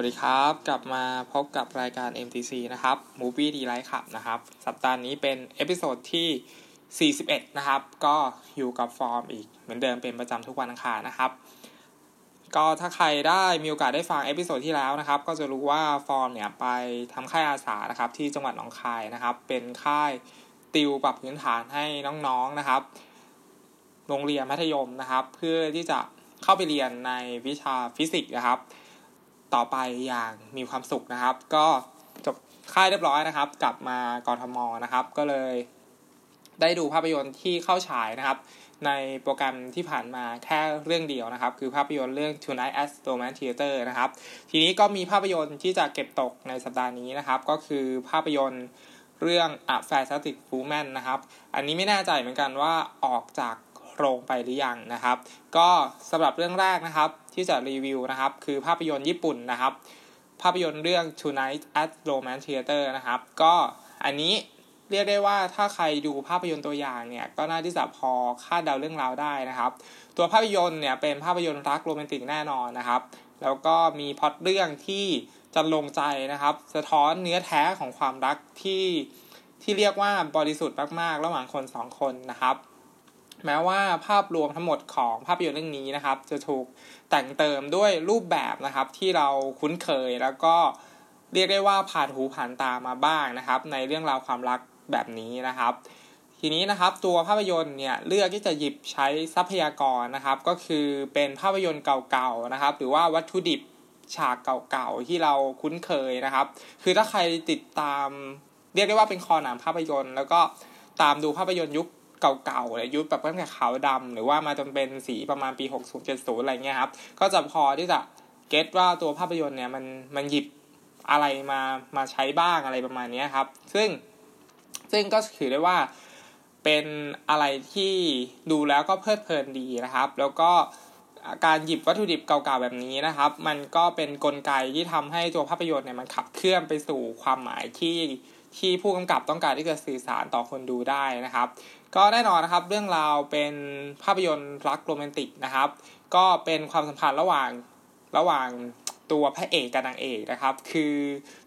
สวัสดีครับ กลับมาพบกับรายการ MDC นะครับ Movie d e l i g h t ขับนะครับ สัปดาห์นี้เป็น episode ที่ 41 นะครับ ก็อยู่กับฟอร์มอีกเหมือนเดิมเป็นประจำทุกวันอังคารนะครับ ก็ถ้าใครได้มีโอกาสได้ฟัง episode ที่แล้วนะครับ ก็จะรู้ว่าฟอร์มเนี่ยไปทำค่ายอาสานะครับที่จังหวัดหนองคายนะครับ เป็นค่ายติวปรับพื้นฐานให้น้องๆนะครับ โรงเรียนมัธยมนะครับ เพื่อที่จะเข้าไปเรียนในวิชาฟิสิกส์นะครับ ต่อไปอย่างมีความสุขนะครับ ก็จบค่ายเรียบร้อยนะครับ กลับมากทมนะครับ ก็เลยได้ดูภาพยนตร์ที่เข้าฉายนะครับ ในโปรแกรมที่ผ่านมาแค่เรื่องเดียวนะครับ คือภาพยนตร์เรื่อง Tonight at Romance Theater นะครับ ทีนี้ก็มีภาพยนตร์ที่จะเก็บตกในสัปดาห์นี้นะครับ ก็คือภาพยนตร์เรื่อง A Fantastic Woman นะครับ อันนี้ไม่แน่ใจเหมือนกันว่าออกจากโรงไปหรือยังนะครับ ก็สำหรับเรื่องแรกนะครับ ที่จะรีวิวนะครับ คือภาพยนตร์ญี่ปุ่นนะครับ ภาพยนตร์เรื่อง Tonight at Roman Theater นะครับ ก็อันนี้เรียกได้ว่าถ้าใครดูภาพยนตร์ตัวอย่างเนี่ย ก็น่าที่จะพอคาดเดาเรื่องราวได้นะครับ ตัวภาพยนตร์เนี่ยเป็นภาพยนตร์รักโรแมนติกแน่นอนนะครับ แล้วก็มีพล็อตเรื่องที่จะลงใจนะครับ สะท้อนเนื้อแท้ของความรักที่ที่เรียกว่าบริสุทธิ์มากๆ ระหว่างคนสองคนนะครับ แม้ว่าภาพรวมทั้งหมดของภาพยนตร์เรื่องนี้นะครับ จะถูกแต่งเติมด้วยรูปแบบนะครับ ที่เราคุ้นเคยแล้วก็เรียกได้ว่าผ่านหูผ่านตามาบ้างนะครับ ในเรื่องราวความรักแบบนี้นะครับ ทีนี้นะครับตัวภาพยนตร์เนี่ยเลือกที่จะหยิบใช้ทรัพยากรนะครับ ก็คือเป็นภาพยนตร์เก่าๆนะครับ หรือว่าวัตถุดิบฉากเก่าๆที่เราคุ้นเคยนะครับ คือถ้าใครติดตามเรียกได้ว่าเป็นคอหนังภาพยนตร์ แล้วก็ตามดูภาพยนตร์ยุค เก่าๆเลยยุคแบบตั้งแต่ขาวดำหรือว่ามาจนเป็นสีประมาณปี 60 70 อะไรเงี้ยครับ ก็จะพอที่จะเก็ตว่าตัวภาพยนตร์เนี่ยมันมันหยิบอะไรมามาใช้บ้างอะไรประมาณนี้ครับ ซึ่งซึ่งก็ถือได้ว่าเป็นอะไรที่ดูแล้วก็เพลิดเพลินดีนะครับ แล้วก็การหยิบวัตถุดิบเก่าๆแบบนี้นะครับ มันก็เป็นนกลไกที่ทำให้ตัวภาพยนตร์เนี่ยมันขับเคลื่อนไปสู่ความหมายที่ ที่ผู้กำกับต้องการที่จะสื่อสารต่อคนดูได้นะครับ ก็แน่นอนนะครับเรื่องราวเป็นภาพยนตร์รักโรแมนติกนะครับ ก็เป็นความสัมพันธ์ระหว่างระหว่างตัวพระเอกกับนางเอกนะครับ คือ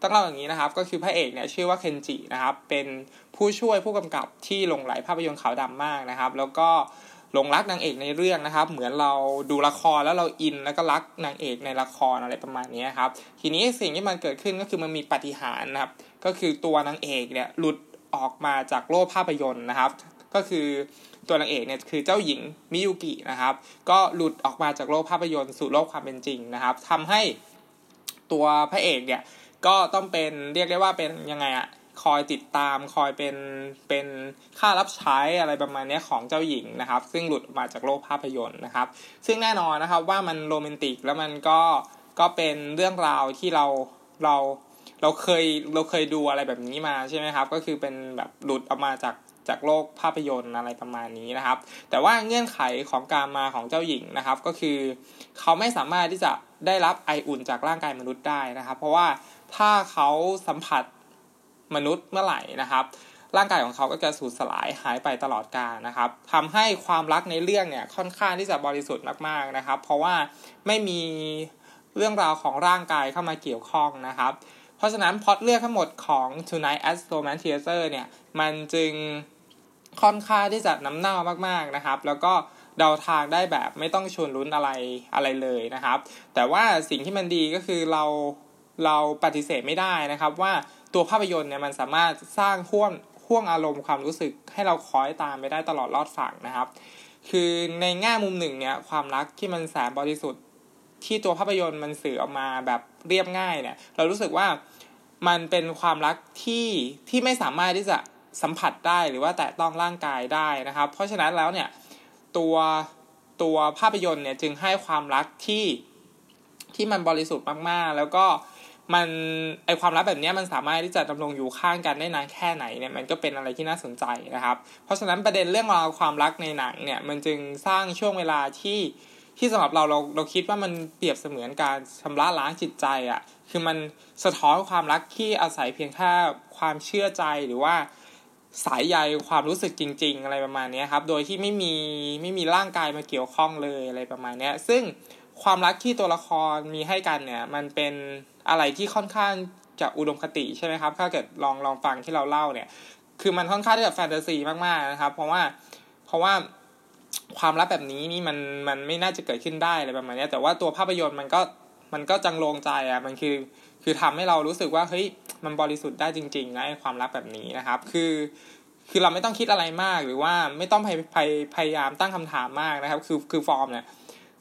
ต้องเล่าอย่างนี้นะครับ ก็คือพระเอกเนี่ยชื่อว่าเคนจินะครับ เป็นผู้ช่วยผู้กำกับที่หลงไหลภาพยนตร์ขาวดำมากนะครับ แล้วก็ หลงรักนางเอกในเรื่องนะครับ เหมือนเราดูละครแล้วเราอินแล้วก็รักนางเอกในละครอะไรประมาณนี้ครับ ทีนี้สิ่งที่มันเกิดขึ้นก็คือมันมีปฏิหารนะครับ ก็คือตัวนางเอกเนี่ยหลุดออกมาจากโลกภาพยนตร์นะครับ ก็คือตัวนางเอกเนี่ยคือเจ้าหญิงมิยุกินะครับ ก็หลุดออกมาจากโลกภาพยนตร์สู่โลกความเป็นจริงนะครับทำให้ตัวพระเอกเนี่ยก็ต้องเป็นเรียกได้ว่าเป็นยังไงอะ คอยติดตามคอยเป็นเป็นค่ารับใช้อะไรประมาณนี้ของเจ้าหญิงนะครับ ซึ่งหลุดมาจากโลกภาพยนตร์นะครับ ซึ่งแน่นอนนะครับว่ามันโรแมนติกแล้วมันก็ก็เป็นเรื่องราวที่เราเราเราเคยเราเคยดูอะไรแบบนี้มาใช่ไหมครับ ก็คือเป็นแบบหลุดออกมาจากจากโลกภาพยนตร์อะไรประมาณนี้นะครับ แต่ว่าเงื่อนไขของการมาของเจ้าหญิงนะครับ ก็คือ เขาไม่สามารถที่จะได้รับไออุ่นจากร่างกายมนุษย์ได้นะครับ เพราะว่าถ้าเขาสัมผัส มนุษย์เมื่อไหร่นะครับ ร่างกายของเขาก็จะสูญสลายหายไปตลอดกาลนะครับทำให้ความรักในเรื่องเนี่ยค่อนข้างที่จะบริสุทธิ์มากๆนะครับ เพราะว่าไม่มีเรื่องราวของร่างกายเข้ามาเกี่ยวข้องนะครับ เพราะฉะนั้นพอตเรื่องทั้งหมดของ Tonight at Roman Theater เนี่ยมันจึงค่อนข้างที่จะน้ำเน่ามากๆนะครับ แล้วก็เดาทางได้แบบไม่ต้องชวนลุ้นอะไรอะไรเลยนะครับ แต่ว่าสิ่งที่มันดีก็คือเรา เราปฏิเสธไม่ได้นะครับว่าตัวภาพยนตร์เนี่ยมันสามารถสร้างห่วงห่วงอารมณ์ความรู้สึกให้เราคอยตามไปได้ตลอดรอดฝั่งนะครับ คือในแง่มุมหนึ่งเนี่ยความรักที่มันแสนบริสุทธิ์ที่ตัวภาพยนตร์มันสื่อออกมาแบบเรียบง่ายเนี่ย เรารู้สึกว่ามันเป็นความรักที่ที่ไม่สามารถที่จะสัมผัสได้หรือว่าแตะต้องร่างกายได้นะครับ เพราะฉะนั้นแล้วเนี่ยตัวตัวภาพยนตร์เนี่ยจึงให้ความรักที่ที่มันบริสุทธิ์มากๆ แล้วก็ มันไอความรักแบบนี้มันสามารถที่จะดำรงอยู่ข้างกันได้นานแค่ไหนเนี่ยมันก็เป็นอะไรที่น่าสนใจนะครับ เพราะฉะนั้นประเด็นเรื่องราวความรักในหนังเนี่ยมันจึงสร้างช่วงเวลาที่ที่สำหรับเราเราเราคิดว่ามันเปรียบเสมือนการชำระล้างจิตใจอะ่ะคือมันสะท้อนความรักที่อาศัยเพียงแค่ความเชื่อใจหรือว่าสายใยความรู้สึกจริง ๆ อะไรประมาณนี้ครับ โดยที่ไม่มีไม่มีร่างกายมาเกี่ยวข้องเลยอะไรประมาณนี้ซึ่ง ความรักที่ตัวละครมีให้กันเนี่ย มันเป็นอะไรที่ค่อนข้างจะอุดมคติใช่ไหมครับถ้าเกิดลองลองฟังที่เราเล่าเนี่ย คือมันค่อนข้างที่จะแฟนตาซีมากๆนะครับ เพราะว่าเพราะว่าความลับแบบนี้นี่มันมันไม่น่าจะเกิดขึ้นได้อะไรประมาณนี้แต่ว่าตัวภาพยนตร์มันก็มันก็จังลงใจอะมันคือคือทำให้เรารู้สึกว่าเฮ้ยมันบริสุทธิ์ได้จริงๆนะความลับแบบนี้นะครับ คือคือเราไม่ต้องคิดอะไรมากหรือว่าไม่ต้องพยพยพยายามตั้งคำถามมากนะครับ คือคือฟอร์มเนี่ย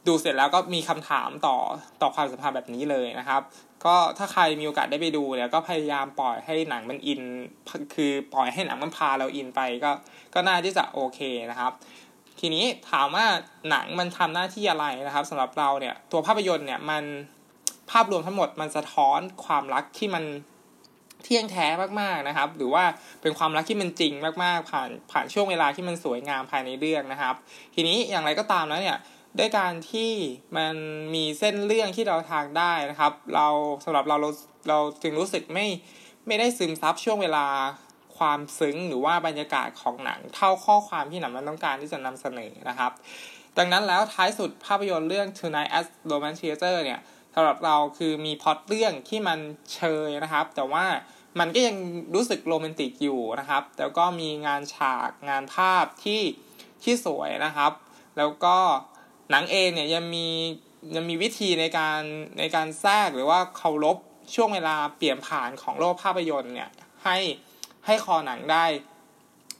ดูเสร็จแล้วก็มีคำถามต่อต่อความสัมพันธ์แบบนี้เลยนะครับ ก็ถ้าใครมีโอกาสได้ไปดูเนี่ยก็พยายามปล่อยให้หนังมันอิน คือปล่อยให้หนังมันพาเราอินไปก็ก็น่าที่จะโอเคนะครับ ทีนี้ถามว่าหนังมันทำหน้าที่อะไรนะครับสำหรับเราเนี่ยตัวภาพยนตร์เนี่ยมันภาพรวมทั้งหมดมันสะท้อนความรักที่มันเที่ยงแท้มากๆนะครับ หรือว่าเป็นความรักที่มันจริงมากๆ ผ่านผ่านช่วงเวลาที่มันสวยงามภายในเรื่องนะครับ ทีนี้อย่างไรก็ตามแล้วเนี่ย ด้วยการที่มันมีเส้นเรื่องที่เราทางได้นะครับ เราสำหรับเราเราเราจึงรู้สึกไม่ไม่ได้ซึมซับช่วงเวลาความซึ้งหรือว่าบรรยากาศของหนัง เท่าข้อความที่หนังมันต้องการที่จะนำเสนอนะครับ ดังนั้นแล้วท้ายสุดภาพยนตร์เรื่อง Tonight at Roman Theater เนี่ยสำหรับเราคือมีพล็อตเรื่องที่มันเชยนะครับ แต่ว่ามันก็ยังรู้สึกโรแมนติกอยู่นะครับ แล้วก็มีงานฉากงานภาพที่ที่สวยนะครับ แล้วก็ หนังเองเนี่ยยังมียังมีวิธีในการในการแทรกหรือว่าเคารพช่วงเวลาเปลี่ยนผ่านของโลกภาพยนตร์เนี่ยให้ให้คอหนังได้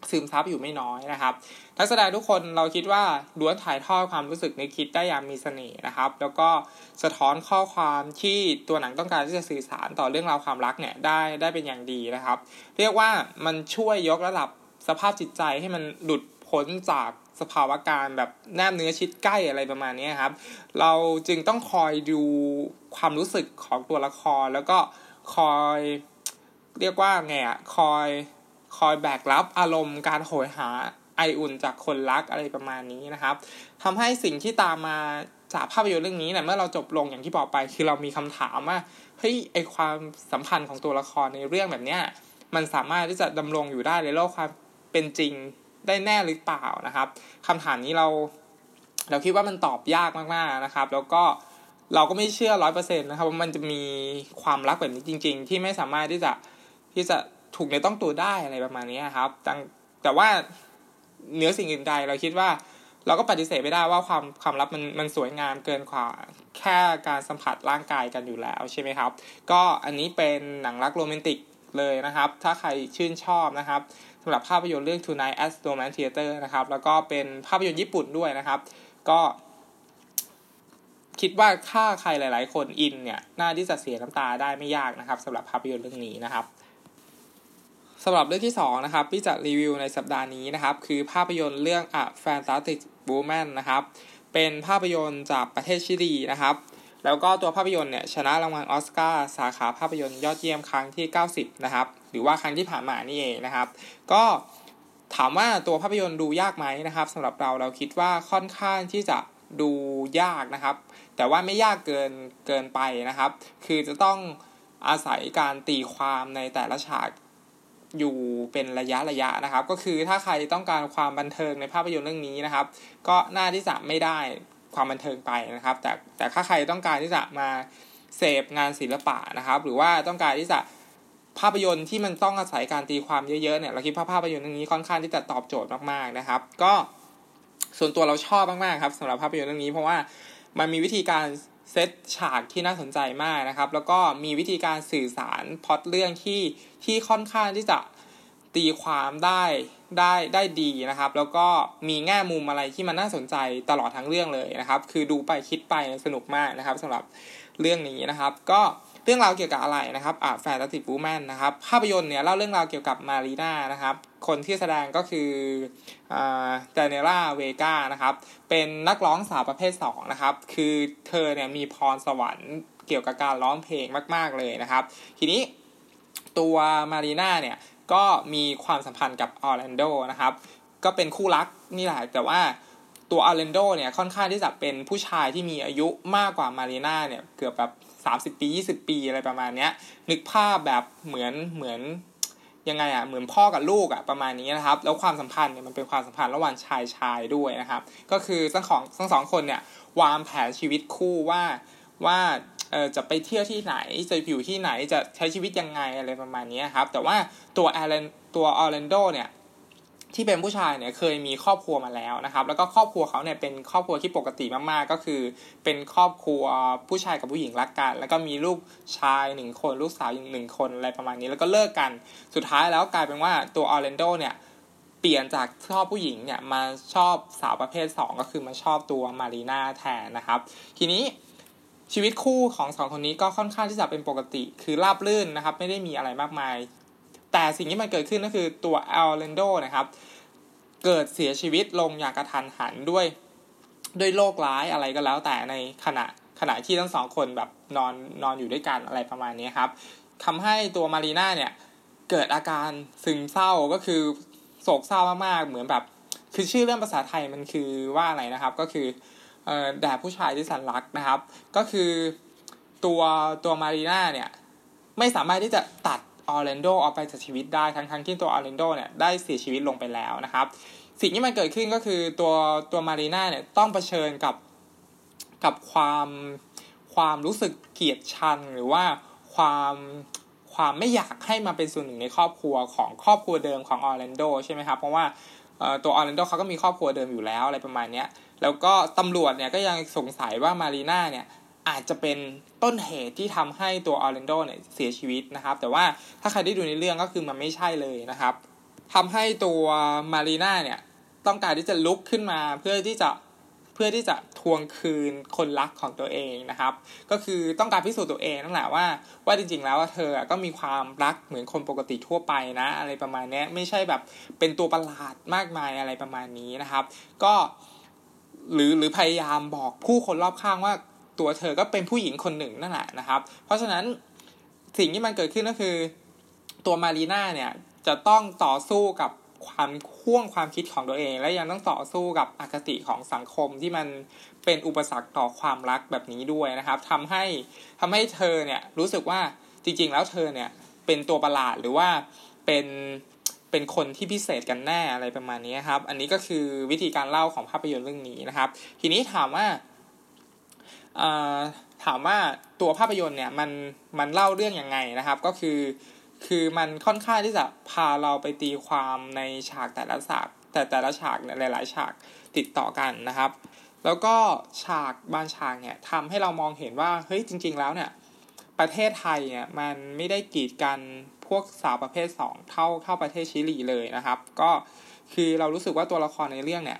ซึมซับอยู่ไม่น้อยนะครับนักแสดงทุกคนเราคิดว่าล้วนถ่ายทอดความรู้สึกในคิดได้อย่างมีเสน่ห์นะครับ แล้วก็สะท้อนข้อความที่ตัวหนังต้องการที่จะสื่อสารต่อเรื่องราวความรักเนี่ยได้ได้เป็นอย่างดีนะครับ เรียกว่ามันช่วยยกระดับสภาพจิตใจให้มันหลุดพ้นจาก สภาวะการแบบแนบเนื้อชิดใกล้อะไรประมาณนี้ครับ เราจึงต้องคอยดูความรู้สึกของตัวละครแล้วก็คอยเรียกว่าไงอะคอยคอยแบกรับอารมณ์การโหยหาไออุ่นจากคนรักอะไรประมาณนี้นะครับทำให้สิ่งที่ตามมาจากภาพยนตร์เรื่องนี้เนี่ยเมื่อเราจบลงอย่างที่บอกไป คือเรามีคำถามว่าเฮ้ยไอความสัมพันธ์ของตัวละครในเรื่องแบบเนี้ยมันสามารถที่จะดำรงอยู่ได้ในโลกความเป็นจริง ได้แน่หรือเปล่านะครับคำถามนี้เรา เราคิดว่ามันตอบยากมากๆนะครับ แล้วก็เราก็ไม่เชื่อร้อยเปอร์เซ็นต์นะครับว่ามันจะมีความรักแบบนี้จริง ๆ ที่ไม่สามารถที่จะที่จะถูกในต้องตัวได้อะไรประมาณนี้ครับแต่แต่ว่าเหนือสิ่งอื่นใดเราคิดว่าเราก็ปฏิเสธไม่ได้ว่าความความลับมันมันสวยงามเกินกว่าแค่การสัมผัสร่างกายกันอยู่แล้วใช่ไหมครับ ก็อันนี้เป็นหนังรักโรแมนติกเลยนะครับ ถ้าใครชื่นชอบนะครับำหรับภาพยนตร์เรื่อง Tonight at Roman Theater นะครับ แล้วก็เป็นภาพยนตร์ญี่ปุ่นด้วยนะครับ ก็คิดว่าถ้าใครหลาย ๆ คนอินเนี่ย น่าที่จะเสียน้ำตาได้ไม่ยากนะครับสำหรับภาพยนตร์เรื่องนี้นะครับสำหรับเรื่องที่2นะครับพี่จะรีวิวในสัปดาห์นี้นะครับ คือภาพยนตร์เรื่อง A Fantastic Woman นะครับ เป็นภาพยนตร์จากประเทศชิลีนะครับ แล้วก็ตัวภาพยนตร์เนี่ยชนะรางวัลออสการ์สาขาภาพยนตร์ยอดเยี่ยมครั้งที่ 90 นะครับ หรือว่าครั้งที่ผ่านมานี่เองนะครับ ก็ถามว่าตัวภาพยนตร์ดูยากไหมนะครับสำหรับเราเราคิดว่าค่อนข้างที่จะดูยากนะครับ แต่ว่าไม่ยากเกินเกินไปนะครับ คือจะต้องอาศัยการตีความในแต่ละฉากอยู่เป็นระยะระยะนะครับ ก็คือถ้าใครต้องการความบันเทิงในภาพยนตร์เรื่องนี้นะครับ ก็น่าที่จะไม่ได้ ความบันเทิงไปนะครับ แต่แต่ถ้าใครต้องการที่จะมาเสพงานศิลปะนะครับ หรือว่าต้องการที่จะภาพยนตร์ที่มันต้องอาศัยการตีความเยอะๆเนี่ยเราคิดว่าภาพยนตร์เรื่องนี้ค่อนข้างที่จะตอบโจทย์มากๆนะครับ ก็ส่วนตัวเราชอบมากๆครับสำหรับภาพยนตร์เรื่องนี้เพราะว่ามันมีวิธีการเซตฉากที่น่าสนใจมากนะครับ แล้วก็มีวิธีการสื่อสารพล็อตเรื่องที่ที่ค่อนข้างที่จะตีความได้ ได้ได้ดีนะครับ แล้วก็มีแง่มุมอะไรที่มันน่าสนใจตลอดทั้งเรื่องเลยนะครับ คือดูไปคิดไปสนุกมากนะครับสำหรับเรื่องนี้นะครับ ก็เรื่องราวเกี่ยวกับอะไรนะครับ A Fantastic Woman นะครับ ภาพยนตร์เนี่ยเล่าเรื่องราวเกี่ยวกับมารีนานะครับ คนที่แสดงก็คืออ่าเดเนล่าเวกานะครับ เป็นนักร้องสาวประเภท2นะครับ คือเธอเนี่ยมีพรสวรรค์เกี่ยวกับการร้องเพลงมาก ๆเลยนะครับ ทีนี้ตัวมารีนาเนี่ย ก็มีความสัมพันธ์กับออร์แลนโดนะครับ ก็เป็นคู่รักนี่แหละแต่ว่าตัวออร์แลนโดเนี่ยค่อนข้างที่จะเป็นผู้ชายที่มีอายุมากกว่ามารีนาเนี่ยเกือบแบบ 30 ปี 20 ปีอะไรประมาณเนี้ย นึกภาพแบบเหมือนเหมือนยังไงอะเหมือนพ่อกับลูกอะประมาณนี้นะครับ แล้วความสัมพันธ์เนี่ยมันเป็นความสัมพันธ์ระหว่างชายชายด้วยนะครับ ก็คือทั้งของทั้งสองคนเนี่ยวางแผนชีวิตคู่ว่า ว่าจะไปเที่ยวที่ไหนจะอยู่ที่ไหนจะใช้ชีวิตยังไงอะไรประมาณนี้ครับ แต่ว่าตัวแอลเลนตัวออร์แลนโดเนี่ยที่เป็นผู้ชายเนี่ยเคยมีครอบครัวมาแล้วนะครับ แล้วก็ครอบครัวเขาเนี่ยเป็นครอบครัวที่ปกติมากๆ ก็คือ เป็นครอบครัวผู้ชายกับผู้หญิงรักกัน แล้วก็มีลูกชายหนึ่งคน ลูกสาวหนึ่งคนอะไรประมาณนี้ แล้วก็เลิกกัน สุดท้ายแล้วกลายเป็นว่าตัวออร์แลนโดเนี่ยเปลี่ยนจากชอบผู้หญิงเนี่ยมาชอบสาวประเภท 2 ก็คือมาชอบตัวมารีนาแทนนะครับ ทีนี้ ชีวิตคู่ของสองคนนี้ก็ค่อนข้างที่จะเป็นปกติ คือราบรื่นนะครับ ไม่ได้มีอะไรมากมาย แต่สิ่งที่มันเกิดขึ้นก็คือตัวเอลเลนโดนะครับ เกิดเสียชีวิตลงอย่างกระทันหันด้วย ด้วยโรคร้ายอะไรก็แล้วแต่ในขณะขณะที่ทั้งสองคนแบบนอนนอนอยู่ด้วยกันอะไรประมาณนี้ครับทำให้ตัวมารีนาเนี่ยเกิดอาการซึมเศร้าก็คือโศกเศร้ามากๆ เหมือนแบบ คือชื่อเรื่องภาษาไทยมันคือว่าอะไรนะครับ ก็คือ แด่ผู้ชายที่สันรักนะครับ ก็คือตัวตัวมารีนาเนี่ยไม่สามารถที่จะตัดออร์แลนโดออกไปจากชีวิตได้ทั้งทั้งที่ตัวออร์แลนโดเนี่ยได้เสียชีวิตลงไปแล้วนะครับ สิ่งที่มันเกิดขึ้นก็คือตัวตัวมารีนาเนี่ยต้องเผชิญกับกับความความรู้สึกเกลียดชังหรือว่าความความไม่อยากให้มาเป็นส่วนหนึ่งในครอบครัวของครอบครัวเดิมของออร์แลนโดใช่ไหมครับเพราะว่าตัวออร์แลนโดเขาก็มีครอบครัวเดิมอยู่แล้วอะไรประมาณเนี้ย แล้วก็ตำรวจเนี่ยก็ยังสงสัยว่ามารีนาเนี่ยอาจจะเป็นต้นเหตุที่ทำให้ตัวออร์แลนโดเนี่ยเสียชีวิตนะครับ แต่ว่าถ้าใครได้ดูในเรื่องก็คือมันไม่ใช่เลยนะครับทำให้ตัวมารีนาเนี่ยต้องการที่จะลุกขึ้นมาเพื่อที่จะเพื่อที่จะทวงคืนคนรักของตัวเองนะครับ ก็คือต้องการพิสูจน์ตัวเองนั่นแหละว่า ว่าจริงๆแล้วว่าเธอก็มีความรักเหมือนคนปกติทั่วไปนะ อะไรประมาณนี้ไม่ใช่แบบเป็นตัวประหลาดมากมายอะไรประมาณนี้นะครับ ก็ หรือหรือพยายามบอกผู้คนรอบข้างว่าตัวเธอก็เป็นผู้หญิงคนหนึ่งนั่นแหละนะครับ เพราะฉะนั้นสิ่งที่มันเกิดขึ้นก็คือ ตัวมารีนาเนี่ยจะต้องต่อสู้กับความข่วงความคิดของตัวเอง และยังต้องต่อสู้กับอคติของสังคมที่มันเป็นอุปสรรคต่อความรักแบบนี้ด้วยนะครับทำให้ทำให้เธอเนี่ยรู้สึกว่าจริง ๆ แล้วเธอเนี่ยเป็นตัวประหลาดหรือว่าเป็น เป็นคนที่พิเศษกันแน่อะไรประมาณนี้ครับ อันนี้ก็คือวิธีการเล่าของภาพยนตร์เรื่องนี้นะครับ ทีนี้ถามว่าถามว่าตัวภาพยนตร์เนี่ยมันมันเล่าเรื่องยังไงนะครับ ก็คือคือมันค่อนข้างที่จะพาเราไปตีความในฉากแต่ละฉากแต่แต่ละฉากเนี่ยหลาย ๆ ฉากติดต่อกันนะครับ แล้วก็ฉากบางฉากเนี่ยทำให้เรามองเห็นว่าเฮ้ยจริง ๆ แล้วเนี่ยประเทศไทยเนี่ยมันไม่ได้กีดกัน พวกสาวประเภท 2 เท่าเท่าประเทศชิลีเลยนะครับ ก็คือเรารู้สึกว่าตัวละครในเรื่องเนี่ย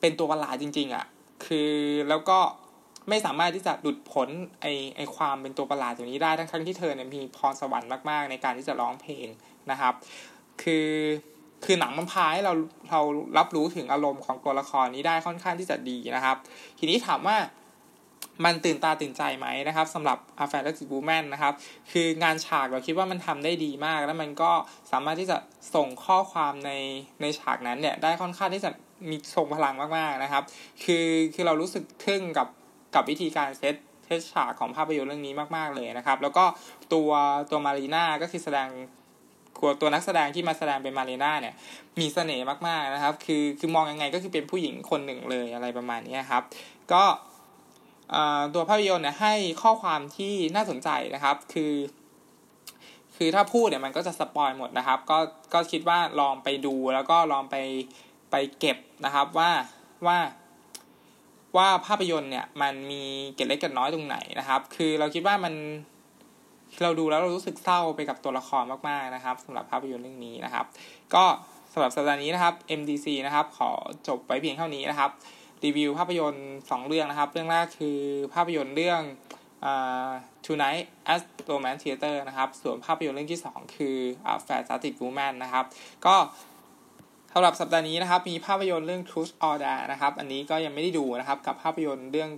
เป็นตัวประหลาดจริง ๆอะ่ะคือแล้วก็ไม่สามารถที่จะหลุดพ้นไอไอความเป็นตัวประหลาดอย่างนี้ได้ทั้งทั้งที่เธอเนี่ยมีพรสวรรค์มากๆ ในการที่จะร้องเพลงนะครับ คือคือหนังมันพาให้เราเรารับรู้ถึงอารมณ์ของตัวละครนี้ได้ค่อนข้างที่จะดีนะครับ ทีนี้ถามว่า มันตื่นตาตื่นใจไหมนะครับสำหรับ a f f a i r e x w o m a n นะครับ คืองานฉากเราคิดว่ามันทำได้ดีมาก แล้วมันก็สามารถที่จะส่งข้อความในในฉากนั้นเนี่ย ได้ค่อนข้างที่จะมีทรงพลังมากๆนะครับ คือคือเรารู้สึกทึ่งกับกับวิธีการเซตเซตฉากของภาพยนตร์เรื่องนี้มากๆเลยนะครับ แล้วก็ตัวตัวมารีนาก็คือแสดงตัวนักแสดงที่มาแสดงเป็นมารีนาเนี่ยมีเสน่ห์มากๆนะครับ คือคือมองยังไงก็คือเป็นผู้หญิงคนหนึ่งเลยอะไรประมาณนี้ครับ ก็ ตัวภาพยนตร์เนี่ยให้ข้อความที่น่าสนใจนะครับ คือ คือถ้าพูดเนี่ยมันก็จะสปอยหมดนะครับ ก็ก็คิดว่าลองไปดูแล้วก็ลองไปไปเก็บนะครับว่าว่าว่าภาพยนตร์เนี่ยมันมีเกล็ดเล็กเกล็ดน้อยตรงไหนนะครับ คือเราคิดว่ามันเราดูแล้วเรารู้สึกเศร้าไปกับตัวละครมากๆนะครับสำหรับภาพยนตร์เรื่องนี้นะครับ ก็สำหรับสัปดาห์นี้นะครับ MDC นะครับ ขอจบไว้เพียงเท่านี้นะครับ รีวิวภาพยนตร์ 2 เรื่องนะครับ เรื่องแรกคือภาพยนตร์เรื่อง Tonight at Romance Theater นะครับ ส่วนภาพยนตร์เรื่องที่ 2 คือ Fat Static Woman นะครับ ก็สำหรับสัปดาห์นี้นะครับ มีภาพยนตร์เรื่อง Truth or Dare นะครับ อันนี้ก็ยังไม่ได้ดูนะครับ กับภาพยนตร์เรื่อง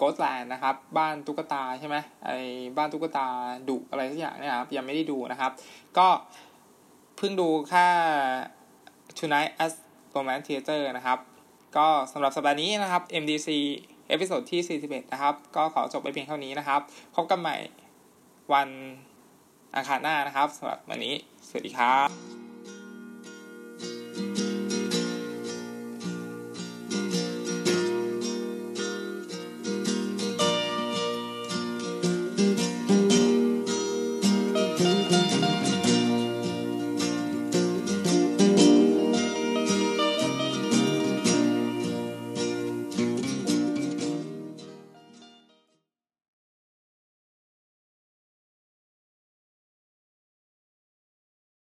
Ghostland นะครับ บ้านตุ๊กตาใช่ไหมไอ้บ้านตุ๊กตาดุอะไรสักอย่างเนี่ยครับยังไม่ได้ดูนะครับ ก็เพิ่งดูแค่ Tonight at Romance Theater นะครับ ก็สำหรับสัปดาห์นี้นะครับ MDC episode ที่ 41 นะครับ ก็ขอจบไปเพียงเท่านี้นะครับ พบกันใหม่วันอังคารหน้านะครับสำหรับวันนี้ สวัสดีครับ